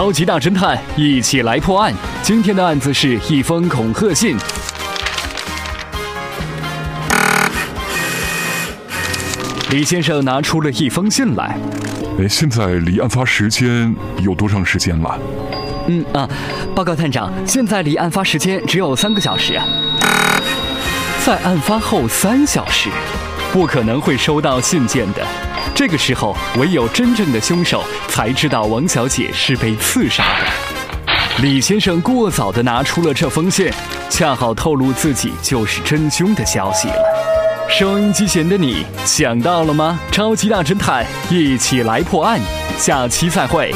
超级大侦探，一起来破案。今天的案子是一封恐吓信。李先生拿出了一封信来。哎，现在离案发时间有多长时间了？嗯啊，报告探长，现在离案发时间只有三个小时啊。在案发后三小时，不可能会收到信件的。这个时候，唯有真正的凶手才知道王小姐是被刺杀的。李先生过早的拿出了这封信，恰好透露自己就是真凶的消息了。收音机前的你想到了吗？超级大侦探，一起来破案。下期再会。